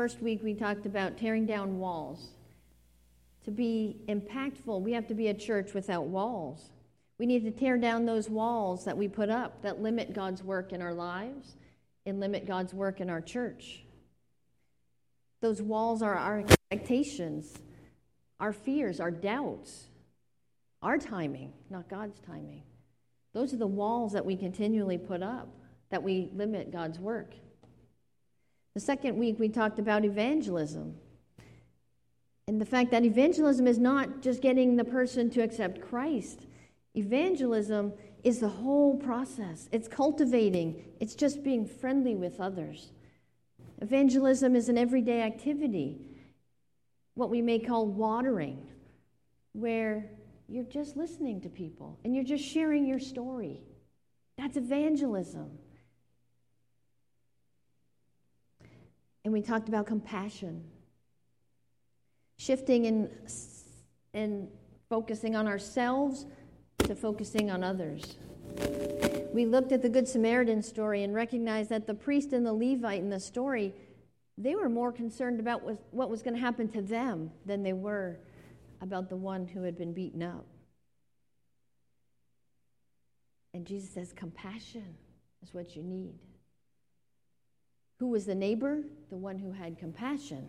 First week, we talked about tearing down walls. To be impactful, we have to be a church without walls. We need to tear down those walls that we put up that limit God's work in our lives and limit God's work in our church. Those walls are our expectations, our fears, our doubts, our timing, not God's timing. Those are the walls that we continually put up, that we limit God's work. The second week, we talked about evangelism. And the fact that evangelism is not just getting the person to accept Christ, Evangelism is the whole process. It's cultivating, it's just being friendly with others. Evangelism is an everyday activity, what we may call watering, where you're just listening to people and you're just sharing your story. That's evangelism. And we talked about compassion, shifting and, and focusing on ourselves to focusing on others. We looked at the Good Samaritan story and recognized that the priest and the Levite in the story, they were more concerned about what was going to happen to them than they were about the one who had been beaten up. And Jesus says, compassion is what you need. Who was the neighbor? The one who had compassion.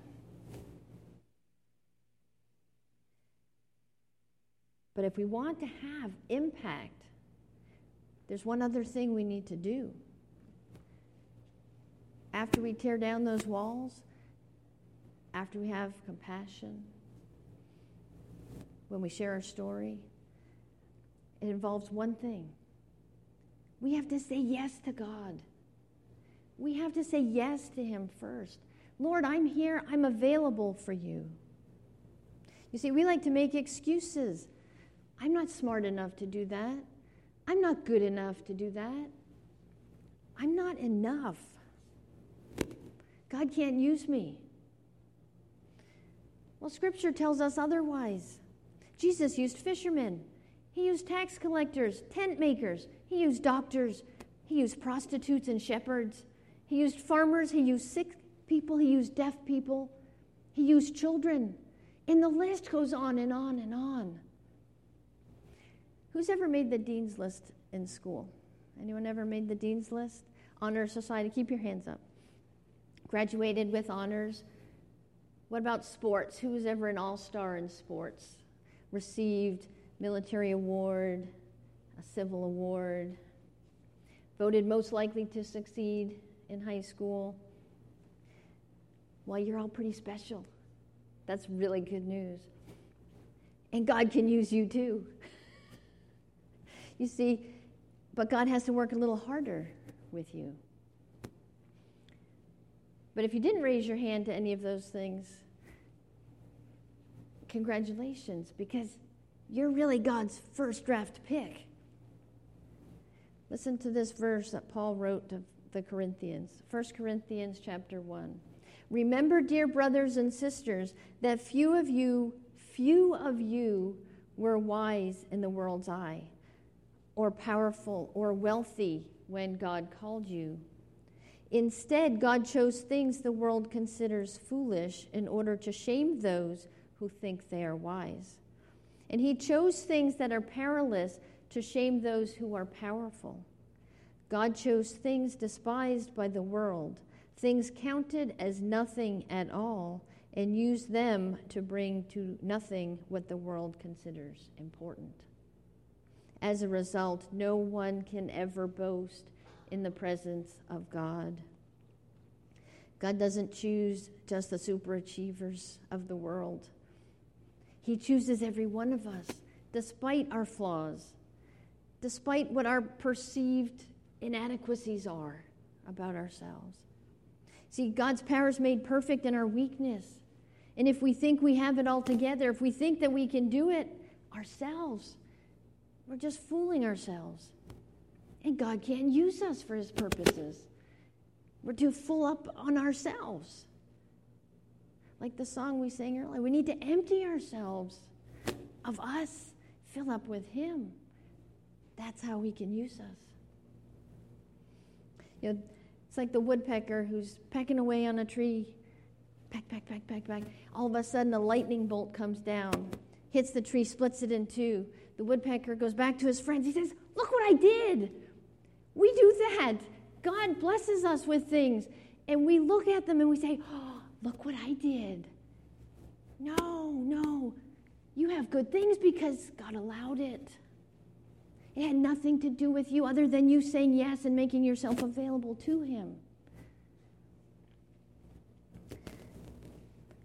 But if we want to have impact, there's one other thing we need to do. After we tear down those walls, after we have compassion, when we share our story, it involves one thing. We have to say yes to God. We have to say yes to Him first. Lord, I'm here. I'm available for you. You see, we like to make excuses. I'm not smart enough to do that. I'm not good enough to do that. I'm not enough. God can't use me. Well, Scripture tells us otherwise. Jesus used fishermen, He used tax collectors, tent makers, He used doctors, He used prostitutes and shepherds, He used farmers, He used sick people, He used deaf people, He used children. And the list goes on and on and on. Who's ever made the dean's list in school? Anyone ever made the dean's list? Honor Society, keep your hands up. Graduated with honors. What about sports? Who was ever an all star in sports? Received military award, a civil award, voted most likely to succeed in high school. Well, you're all pretty special. That's really good news. And God can use you too. You see, but God has to work a little harder with you. But if you didn't raise your hand to any of those things, congratulations, because you're really God's first draft pick. Listen to this verse that Paul wrote to the Corinthians, 1 Corinthians chapter 1. Remember, dear brothers and sisters, that few of you, few of you were wise in the world's eye or powerful or wealthy when God called you. Instead, God chose things the world considers foolish in order to shame those who think they are wise. And He chose things that are perilous to shame those who are powerful. God chose things despised by the world, things counted as nothing at all, and used them to bring to nothing what the world considers important. As a result, no one can ever boast in the presence of God. God doesn't choose just the superachievers of the world. He chooses every one of us, despite our flaws, despite what our perceived inadequacies are about ourselves. See, God's power is made perfect in our weakness. And if we think we have it all together, if we think that we can do it ourselves, we're just fooling ourselves. And God can't use us for his purposes. We're too full up on ourselves. Like the song we sang earlier, we need to empty ourselves of us, fill up with him. That's how he can use us. You know, it's like the woodpecker who's pecking away on a tree, back, back, back, back, back. All of a sudden, a lightning bolt comes down, hits the tree, splits it in two. The woodpecker goes back to his friends. He says, Look what I did. We do that. God blesses us with things. And we look at them and we say, Oh, look what I did. No, no. You have good things because God allowed it. It had nothing to do with you other than you saying yes and making yourself available to Him.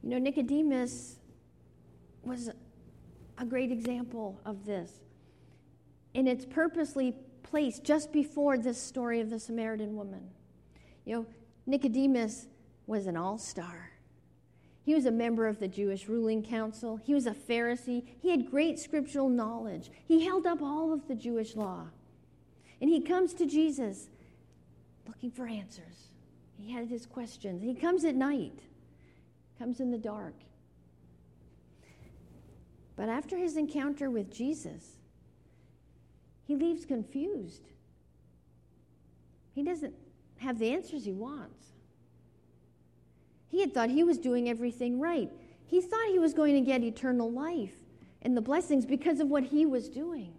You know, Nicodemus was a great example of this. And it's purposely placed just before this story of the Samaritan woman. You know, Nicodemus was an all star. He was a member of the Jewish ruling council. He was a Pharisee. He had great scriptural knowledge. He held up all of the Jewish law. And he comes to Jesus looking for answers. He had his questions. He comes at night, comes in the dark. But after his encounter with Jesus, he leaves confused. He doesn't have the answers he wants. He had thought he was doing everything right. He thought he was going to get eternal life and the blessings because of what he was doing.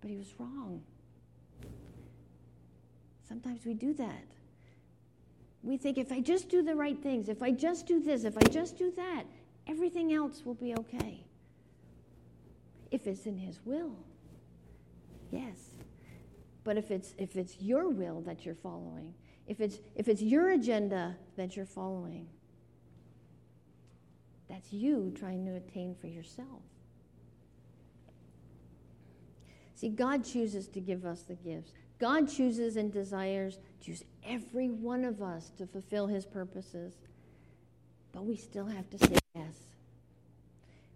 But he was wrong. Sometimes we do that. We think if I just do the right things, if I just do this, if I just do that, everything else will be okay. If it's in his will. Yes. But if it's if it's your will that you're following, if it's, if it's your agenda that you're following, that's you trying to attain for yourself. See, God chooses to give us the gifts. God chooses and desires to use every one of us to fulfill his purposes. But we still have to say yes.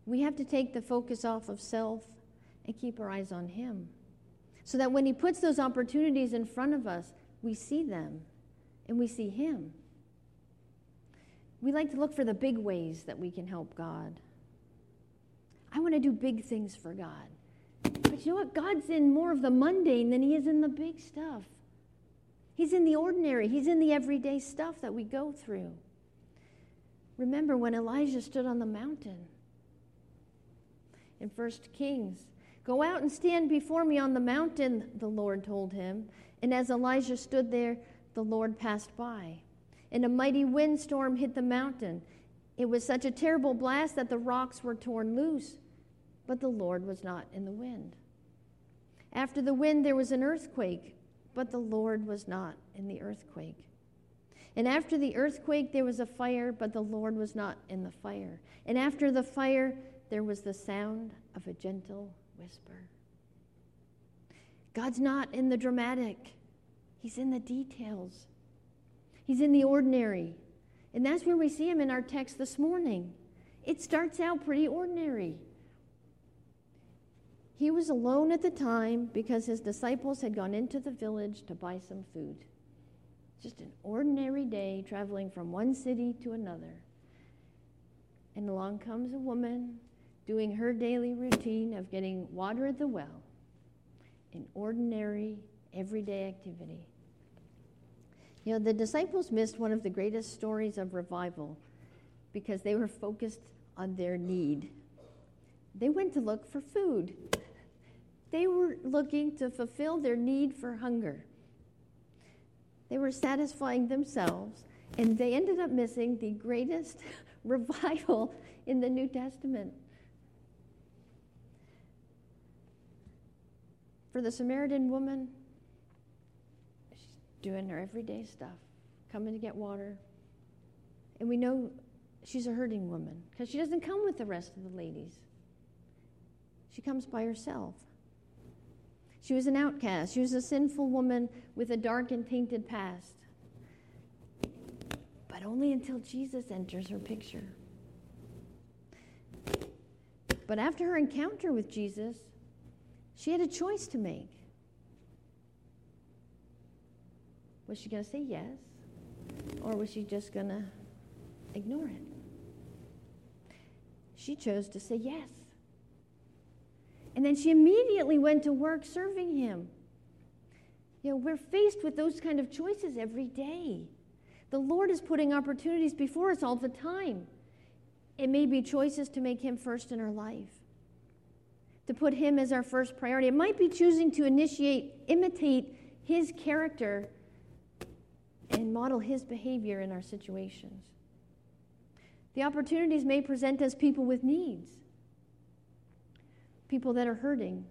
We have to take the focus off of self and keep our eyes on him. So that when he puts those opportunities in front of us, we see them and we see Him. We like to look for the big ways that we can help God. I want to do big things for God. But you know what? God's in more of the mundane than He is in the big stuff. He's in the ordinary, He's in the everyday stuff that we go through. Remember when Elijah stood on the mountain in 1 Kings. Go out and stand before me on the mountain, the Lord told him. And as Elijah stood there, the Lord passed by. And a mighty windstorm hit the mountain. It was such a terrible blast that the rocks were torn loose, but the Lord was not in the wind. After the wind, there was an earthquake, but the Lord was not in the earthquake. And after the earthquake, there was a fire, but the Lord was not in the fire. And after the fire, there was the sound of a gentle whisper. God's not in the dramatic. He's in the details, He's in the ordinary. And that's where we see Him in our text this morning. It starts out pretty ordinary. He was alone at the time because his disciples had gone into the village to buy some food. Just an ordinary day traveling from one city to another. And along comes a woman doing her daily routine of getting water at the well, an ordinary, everyday activity. You know, the disciples missed one of the greatest stories of revival because they were focused on their need. They went to look for food. They were looking to fulfill their need for hunger. They were satisfying themselves, and they ended up missing the greatest revival in the New Testament. For the Samaritan woman, doing her everyday stuff, coming to get water. And we know she's a hurting woman because she doesn't come with the rest of the ladies. She comes by herself. She was an outcast. She was a sinful woman with a dark and tainted past. But only until Jesus enters her picture. But after her encounter with Jesus, she had a choice to make. Was she going to say yes? Or was she just going to ignore it? She chose to say yes. And then she immediately went to work serving him. You know, we're faced with those kind of choices every day. The Lord is putting opportunities before us all the time. It may be choices to make Him first in our life, to put Him as our first priority. It might be choosing to initiate, imitate His character, and model His behavior in our situations. The opportunities may present us people with needs, people that are hurting,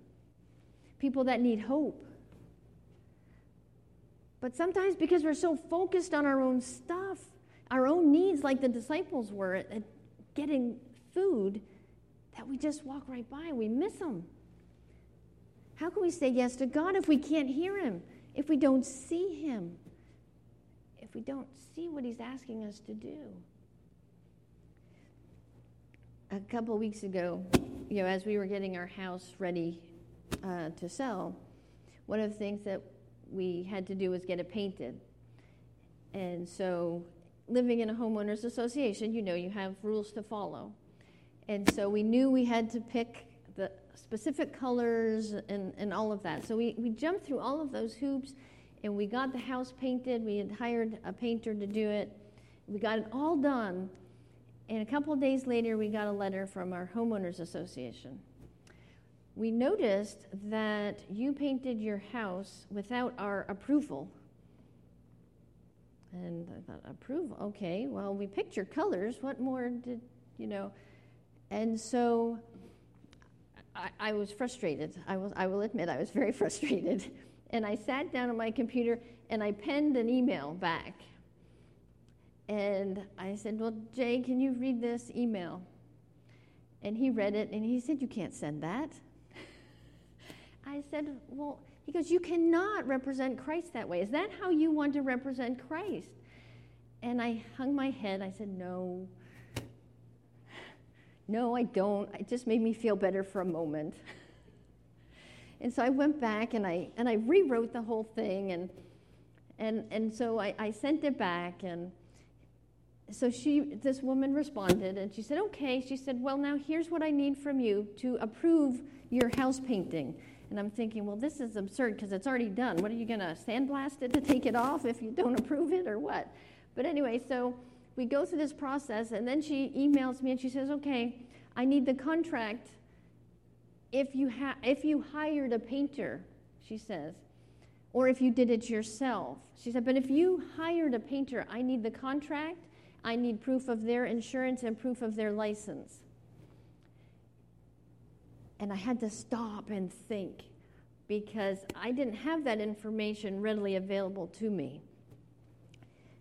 people that need hope. But sometimes, because we're so focused on our own stuff, our own needs, like the disciples were at, getting food, that we just walk right by and we miss them. How can we say yes to God if we can't hear Him, if we don't see Him, we don't see what He's asking us to do? A couple weeks ago, you know, as we were getting our house ready uh, to sell, one of the things that we had to do was get it painted. And so, living in a homeowners association, you know, you have rules to follow. And so, we knew we had to pick the specific colors and, and all of that. So, we, we jumped through all of those hoops and we got the house painted. We had hired a painter to do it. We got it all done. And a couple days later, we got a letter from our homeowners association we noticed that you painted your house without our approval. And I thought, approval? Okay, well, we picked your colors. What more did, you know? And so I, I was frustrated. I, was, I will admit, I was very frustrated. And I sat down at my computer and I penned an email back. And I said, Well, Jay, can you read this email? And he read it and he said, You can't send that. I said, Well, he goes, You cannot represent Christ that way. Is that how you want to represent Christ? And I hung my head. I said, No. No, I don't. It just made me feel better for a moment. and so I went back and I, and I rewrote the whole thing. And, and, and so I, I sent it back. And so she, this woman responded and she said, Okay. She said, Well, now here's what I need from you to approve your house painting. And I'm thinking, well, this is absurd because it's already done. What are you going to sandblast it to take it off if you don't approve it or what? But anyway, so we go through this process, and then she emails me and she says, okay, I need the contract if you, ha- if you hired a painter, she says, or if you did it yourself. She said, but if you hired a painter, I need the contract, I need proof of their insurance and proof of their license. And I had to stop and think because I didn't have that information readily available to me.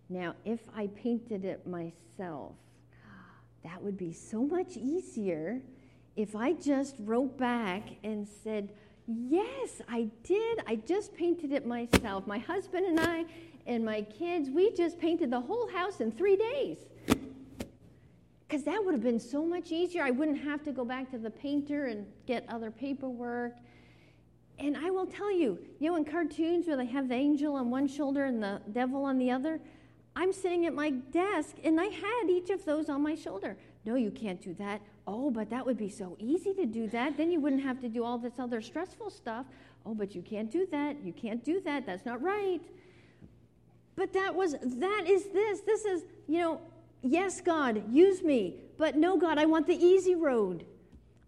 Now, if I painted it myself, that would be so much easier if I just wrote back and said, Yes, I did. I just painted it myself. My husband and I and my kids, we just painted the whole house in three days because that would have been so much easier. I wouldn't have to go back to the painter and get other paperwork. And I will tell you, you know, in cartoons where they have the angel on one shoulder and the devil on the other, I'm sitting at my desk and I had each of those on my shoulder. No, you can't do that. Oh, but that would be so easy to do that. Then you wouldn't have to do all this other stressful stuff. Oh, but you can't do that. You can't do that. That's not right. But that was, that is this. This is, you know, Yes, God, use me. But no, God, I want the easy road.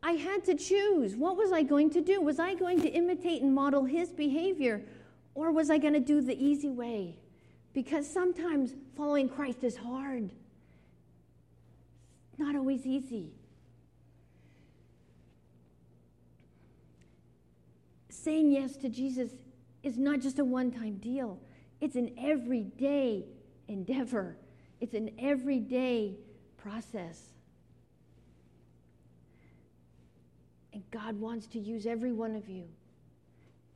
I had to choose. What was I going to do? Was I going to imitate and model his behavior, or was I going to do the easy way? Because sometimes following Christ is hard, not always easy. Saying yes to Jesus is not just a one time deal, it's an everyday endeavor. It's an everyday process. And God wants to use every one of you.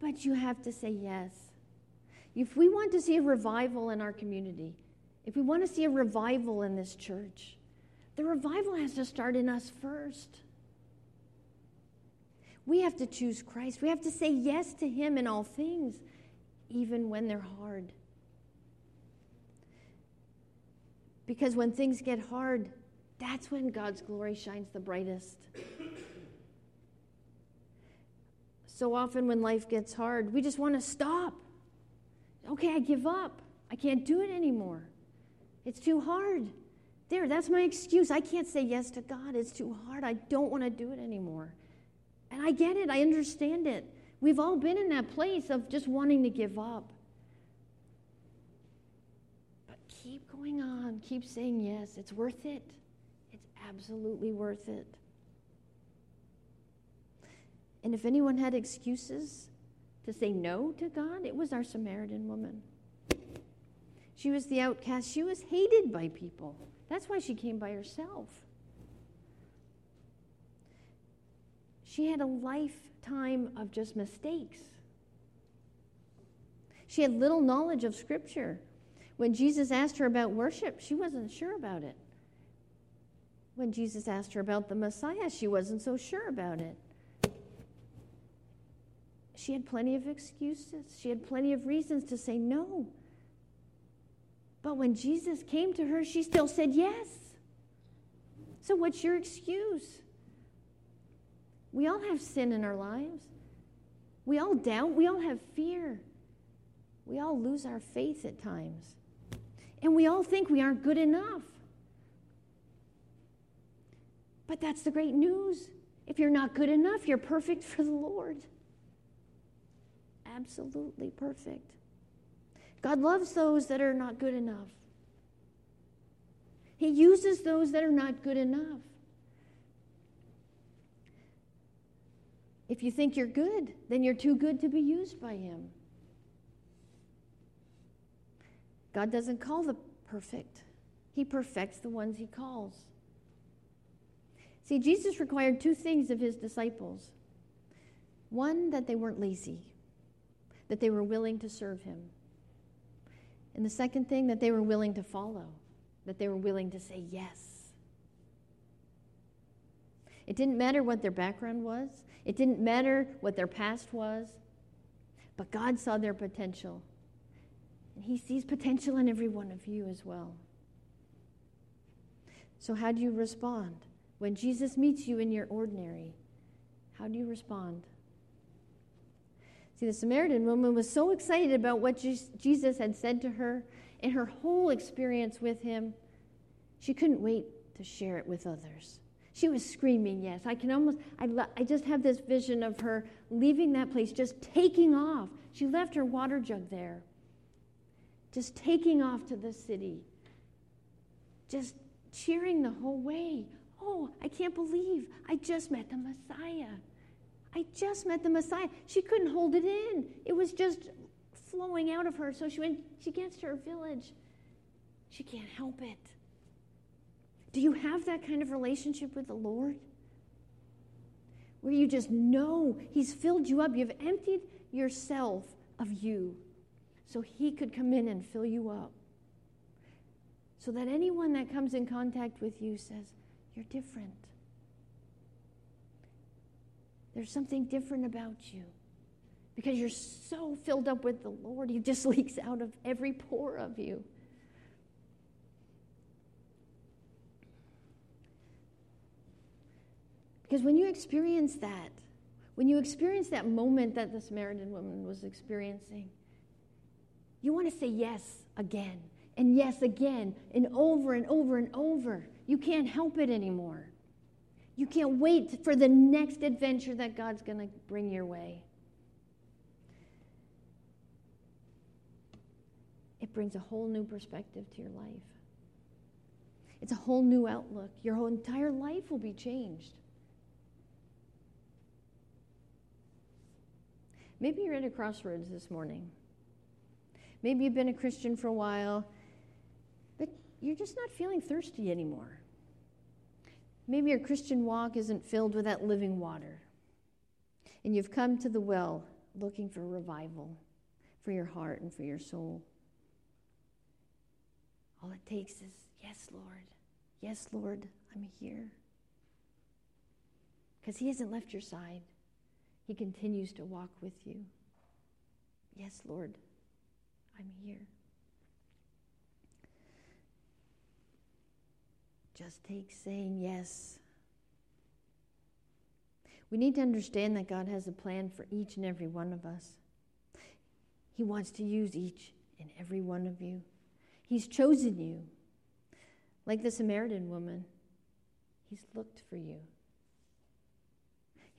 But you have to say yes. If we want to see a revival in our community, if we want to see a revival in this church, the revival has to start in us first. We have to choose Christ. We have to say yes to Him in all things, even when they're hard. Because when things get hard, that's when God's glory shines the brightest. So often, when life gets hard, we just want to stop. Okay, I give up. I can't do it anymore. It's too hard. There, that's my excuse. I can't say yes to God. It's too hard. I don't want to do it anymore. And I get it, I understand it. We've all been in that place of just wanting to give up. But keep going on, keep saying yes. It's worth it. It's absolutely worth it. And if anyone had excuses to say no to God, it was our Samaritan woman. She was the outcast. She was hated by people. That's why she came by herself. She had a lifetime of just mistakes. She had little knowledge of Scripture. When Jesus asked her about worship, she wasn't sure about it. When Jesus asked her about the Messiah, she wasn't so sure about it. She had plenty of excuses, she had plenty of reasons to say no. But when Jesus came to her, she still said yes. So, what's your excuse? We all have sin in our lives. We all doubt. We all have fear. We all lose our faith at times. And we all think we aren't good enough. But that's the great news. If you're not good enough, you're perfect for the Lord. Absolutely perfect. God loves those that are not good enough. He uses those that are not good enough. If you think you're good, then you're too good to be used by Him. God doesn't call the perfect, He perfects the ones He calls. See, Jesus required two things of His disciples one, that they weren't lazy, that they were willing to serve Him. And the second thing, that they were willing to follow, that they were willing to say yes. It didn't matter what their background was, it didn't matter what their past was, but God saw their potential. And He sees potential in every one of you as well. So, how do you respond? When Jesus meets you in your ordinary, how do you respond? See, the Samaritan woman was so excited about what Jesus had said to her and her whole experience with him, she couldn't wait to share it with others. She was screaming, yes. I can almost, I, lo- I just have this vision of her leaving that place, just taking off. She left her water jug there, just taking off to the city, just cheering the whole way. Oh, I can't believe I just met the Messiah. I just met the Messiah. She couldn't hold it in. It was just flowing out of her. So she went, she gets to her village. She can't help it. Do you have that kind of relationship with the Lord? Where you just know He's filled you up. You've emptied yourself of you so He could come in and fill you up. So that anyone that comes in contact with you says, You're different. There's something different about you because you're so filled up with the Lord, He just leaks out of every pore of you. Because when you experience that, when you experience that moment that the Samaritan woman was experiencing, you want to say yes again and yes again and over and over and over. You can't help it anymore. You can't wait for the next adventure that God's going to bring your way. It brings a whole new perspective to your life. It's a whole new outlook. Your whole entire life will be changed. Maybe you're at a crossroads this morning. Maybe you've been a Christian for a while, but you're just not feeling thirsty anymore. Maybe your Christian walk isn't filled with that living water. And you've come to the well looking for revival for your heart and for your soul. All it takes is, yes, Lord. Yes, Lord, I'm here. Because He hasn't left your side, He continues to walk with you. Yes, Lord, I'm here. just takes saying yes. We need to understand that God has a plan for each and every one of us. He wants to use each and every one of you. He's chosen you Like the Samaritan woman, He's looked for you.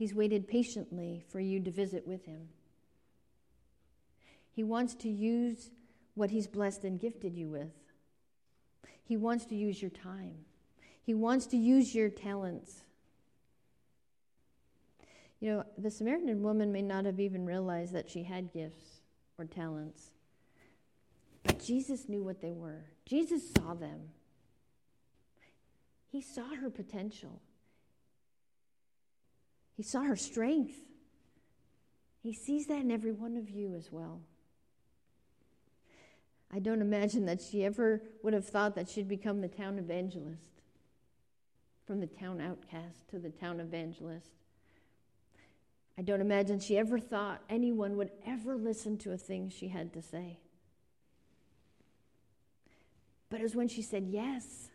He's waited patiently for you to visit with Him. He wants to use what He's blessed and gifted you with. He wants to use your time, He wants to use your talents. You know, the Samaritan woman may not have even realized that she had gifts or talents, but Jesus knew what they were. Jesus saw them. He saw her potential. He saw her strength. He sees that in every one of you as well. I don't imagine that she ever would have thought that she'd become the town evangelist, from the town outcast to the town evangelist. I don't imagine she ever thought anyone would ever listen to a thing she had to say. But it was when she said yes,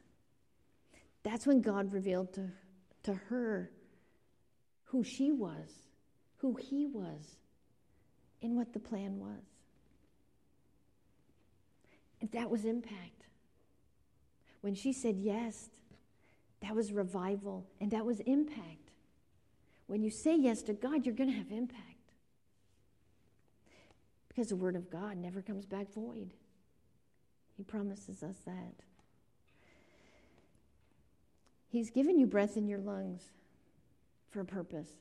that's when God revealed to, to her who she was, who he was, and what the plan was. And that was impact. When she said yes, that was revival, and that was impact. When you say yes to God, you're going to have impact. Because the Word of God never comes back void. He promises us that. He's given you breath in your lungs for a purpose.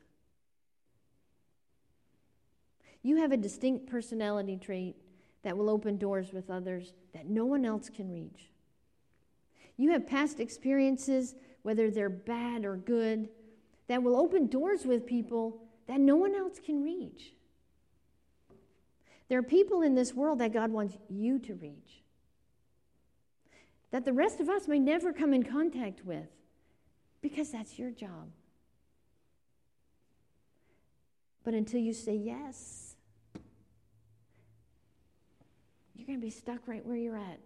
You have a distinct personality trait that will open doors with others that no one else can reach. You have past experiences, whether they're bad or good, that will open doors with people that no one else can reach. There are people in this world that God wants you to reach, that the rest of us may never come in contact with, because that's your job. But until you say yes, you're going to be stuck right where you're at.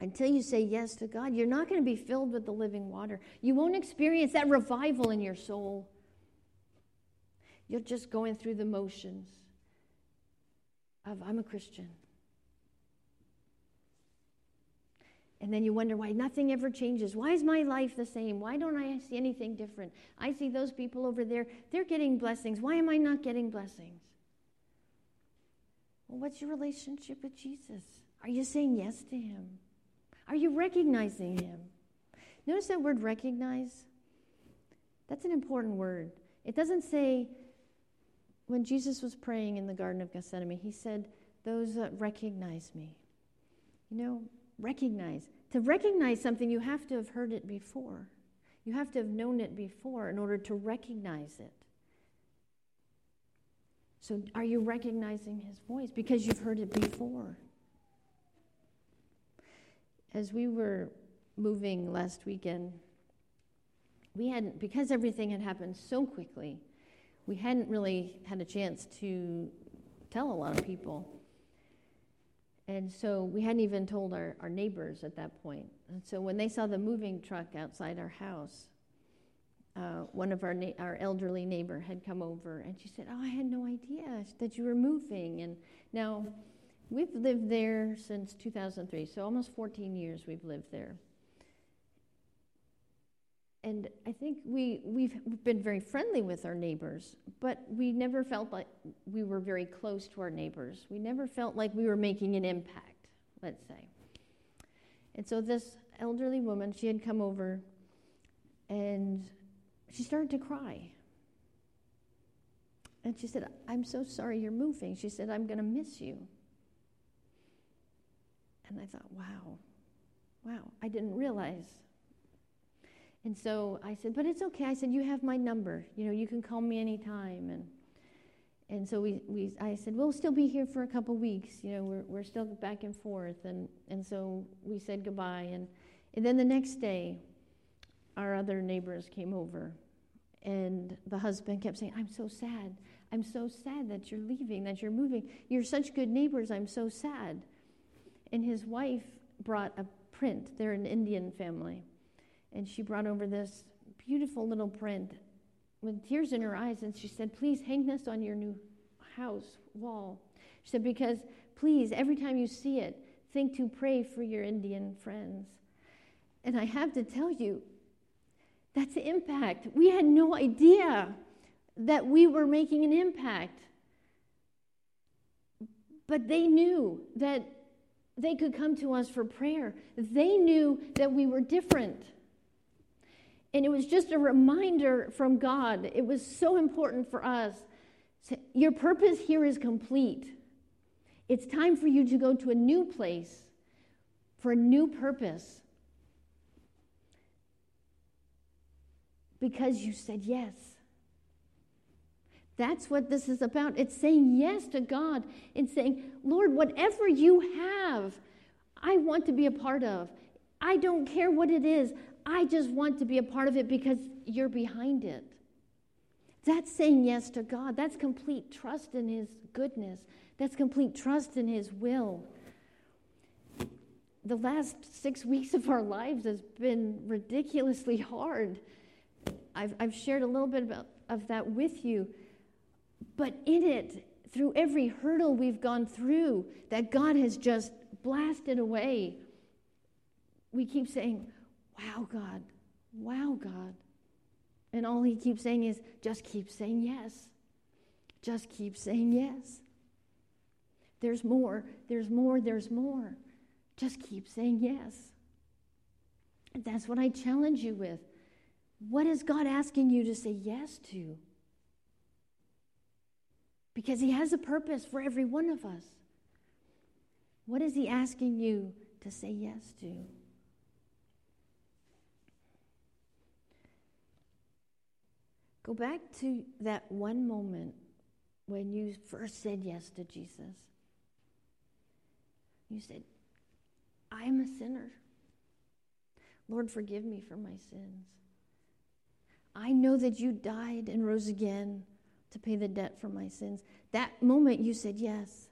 Until you say yes to God, you're not going to be filled with the living water. You won't experience that revival in your soul. You're just going through the motions of, I'm a Christian. And then you wonder why nothing ever changes. Why is my life the same? Why don't I see anything different? I see those people over there, they're getting blessings. Why am I not getting blessings? Well, what's your relationship with Jesus? Are you saying yes to Him? Are you recognizing Him? Notice that word recognize. That's an important word. It doesn't say, when Jesus was praying in the Garden of Gethsemane, He said, Those that recognize me. You know, recognize. To recognize something, you have to have heard it before. You have to have known it before in order to recognize it. So, are you recognizing his voice? Because you've heard it before as we were moving last weekend, we hadn't, because everything had happened so quickly, we hadn't really had a chance to tell a lot of people. And so we hadn't even told our, our neighbors at that point. And so when they saw the moving truck outside our house, uh, one of our, na- our elderly neighbor had come over and she said, Oh, I had no idea that you were moving. And now, We've lived there since 2003, so almost 14 years we've lived there. And I think we, we've been very friendly with our neighbors, but we never felt like we were very close to our neighbors. We never felt like we were making an impact, let's say. And so this elderly woman, she had come over and she started to cry. And she said, I'm so sorry you're moving. She said, I'm going to miss you. And I thought, wow, wow, I didn't realize. And so I said, but it's okay. I said, you have my number. You know, you can call me anytime. And and so we, we I said, we'll still be here for a couple weeks. You know, we're, we're still back and forth. And, and so we said goodbye. And, and then the next day, our other neighbors came over. And the husband kept saying, I'm so sad. I'm so sad that you're leaving, that you're moving. You're such good neighbors. I'm so sad. And his wife brought a print. They're an Indian family. And she brought over this beautiful little print with tears in her eyes. And she said, Please hang this on your new house wall. She said, Because please, every time you see it, think to pray for your Indian friends. And I have to tell you, that's impact. We had no idea that we were making an impact. But they knew that they could come to us for prayer. They knew that we were different. And it was just a reminder from God. It was so important for us. Your purpose here is complete. It's time for you to go to a new place for a new purpose. Because you said yes. That's what this is about. It's saying yes to God and saying, Lord, whatever you have, I want to be a part of. I don't care what it is. I just want to be a part of it because you're behind it. That's saying yes to God. That's complete trust in His goodness. That's complete trust in His will. The last six weeks of our lives has been ridiculously hard. I've, I've shared a little bit about, of that with you. But in it, through every hurdle we've gone through that God has just blasted away, we keep saying, Wow, God, wow, God. And all he keeps saying is, just keep saying yes. Just keep saying yes. There's more, there's more, there's more. Just keep saying yes. That's what I challenge you with. What is God asking you to say yes to? because He has a purpose for every one of us. What is He asking you to say yes to? Go back to that one moment when you first said yes to Jesus. You said, I am a sinner. Lord, forgive me for my sins. I know that you died and rose again to pay the debt for my sins. That moment you said yes.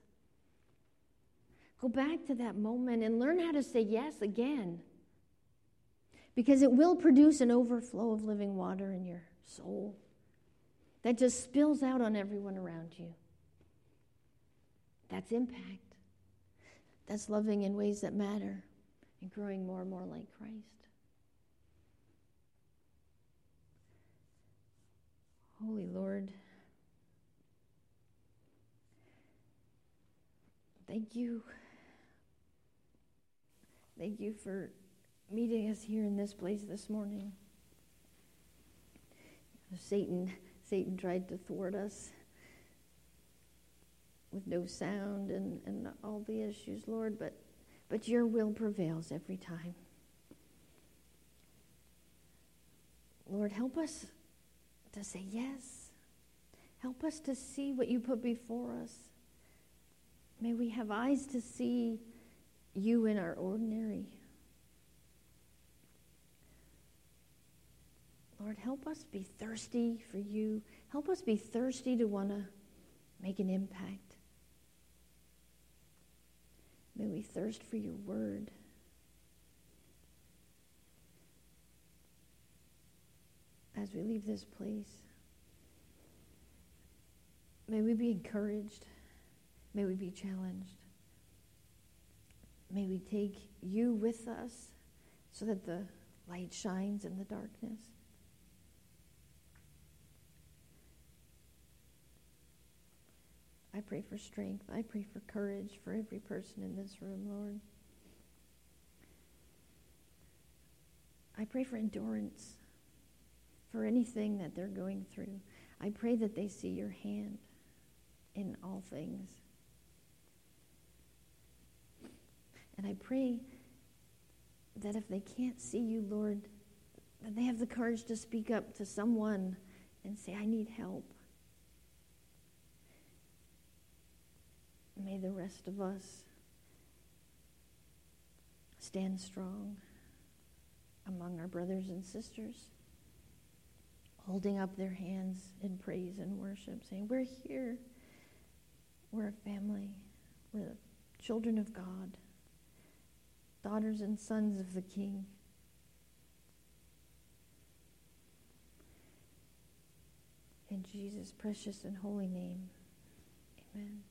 Go back to that moment and learn how to say yes again. Because it will produce an overflow of living water in your soul that just spills out on everyone around you. That's impact. That's loving in ways that matter and growing more and more like Christ. Holy Lord. Thank you. Thank you for meeting us here in this place this morning. Satan, Satan tried to thwart us with no sound and, and all the issues, Lord, but, but your will prevails every time. Lord, help us to say yes. Help us to see what you put before us. May we have eyes to see you in our ordinary. Lord, help us be thirsty for you. Help us be thirsty to want to make an impact. May we thirst for your word. As we leave this place, may we be encouraged. May we be challenged. May we take you with us so that the light shines in the darkness. I pray for strength. I pray for courage for every person in this room, Lord. I pray for endurance for anything that they're going through. I pray that they see your hand in all things. And I pray that if they can't see you, Lord, that they have the courage to speak up to someone and say, I need help. May the rest of us stand strong among our brothers and sisters, holding up their hands in praise and worship, saying, We're here. We're a family. We're the children of God daughters and sons of the King. In Jesus' precious and holy name, amen.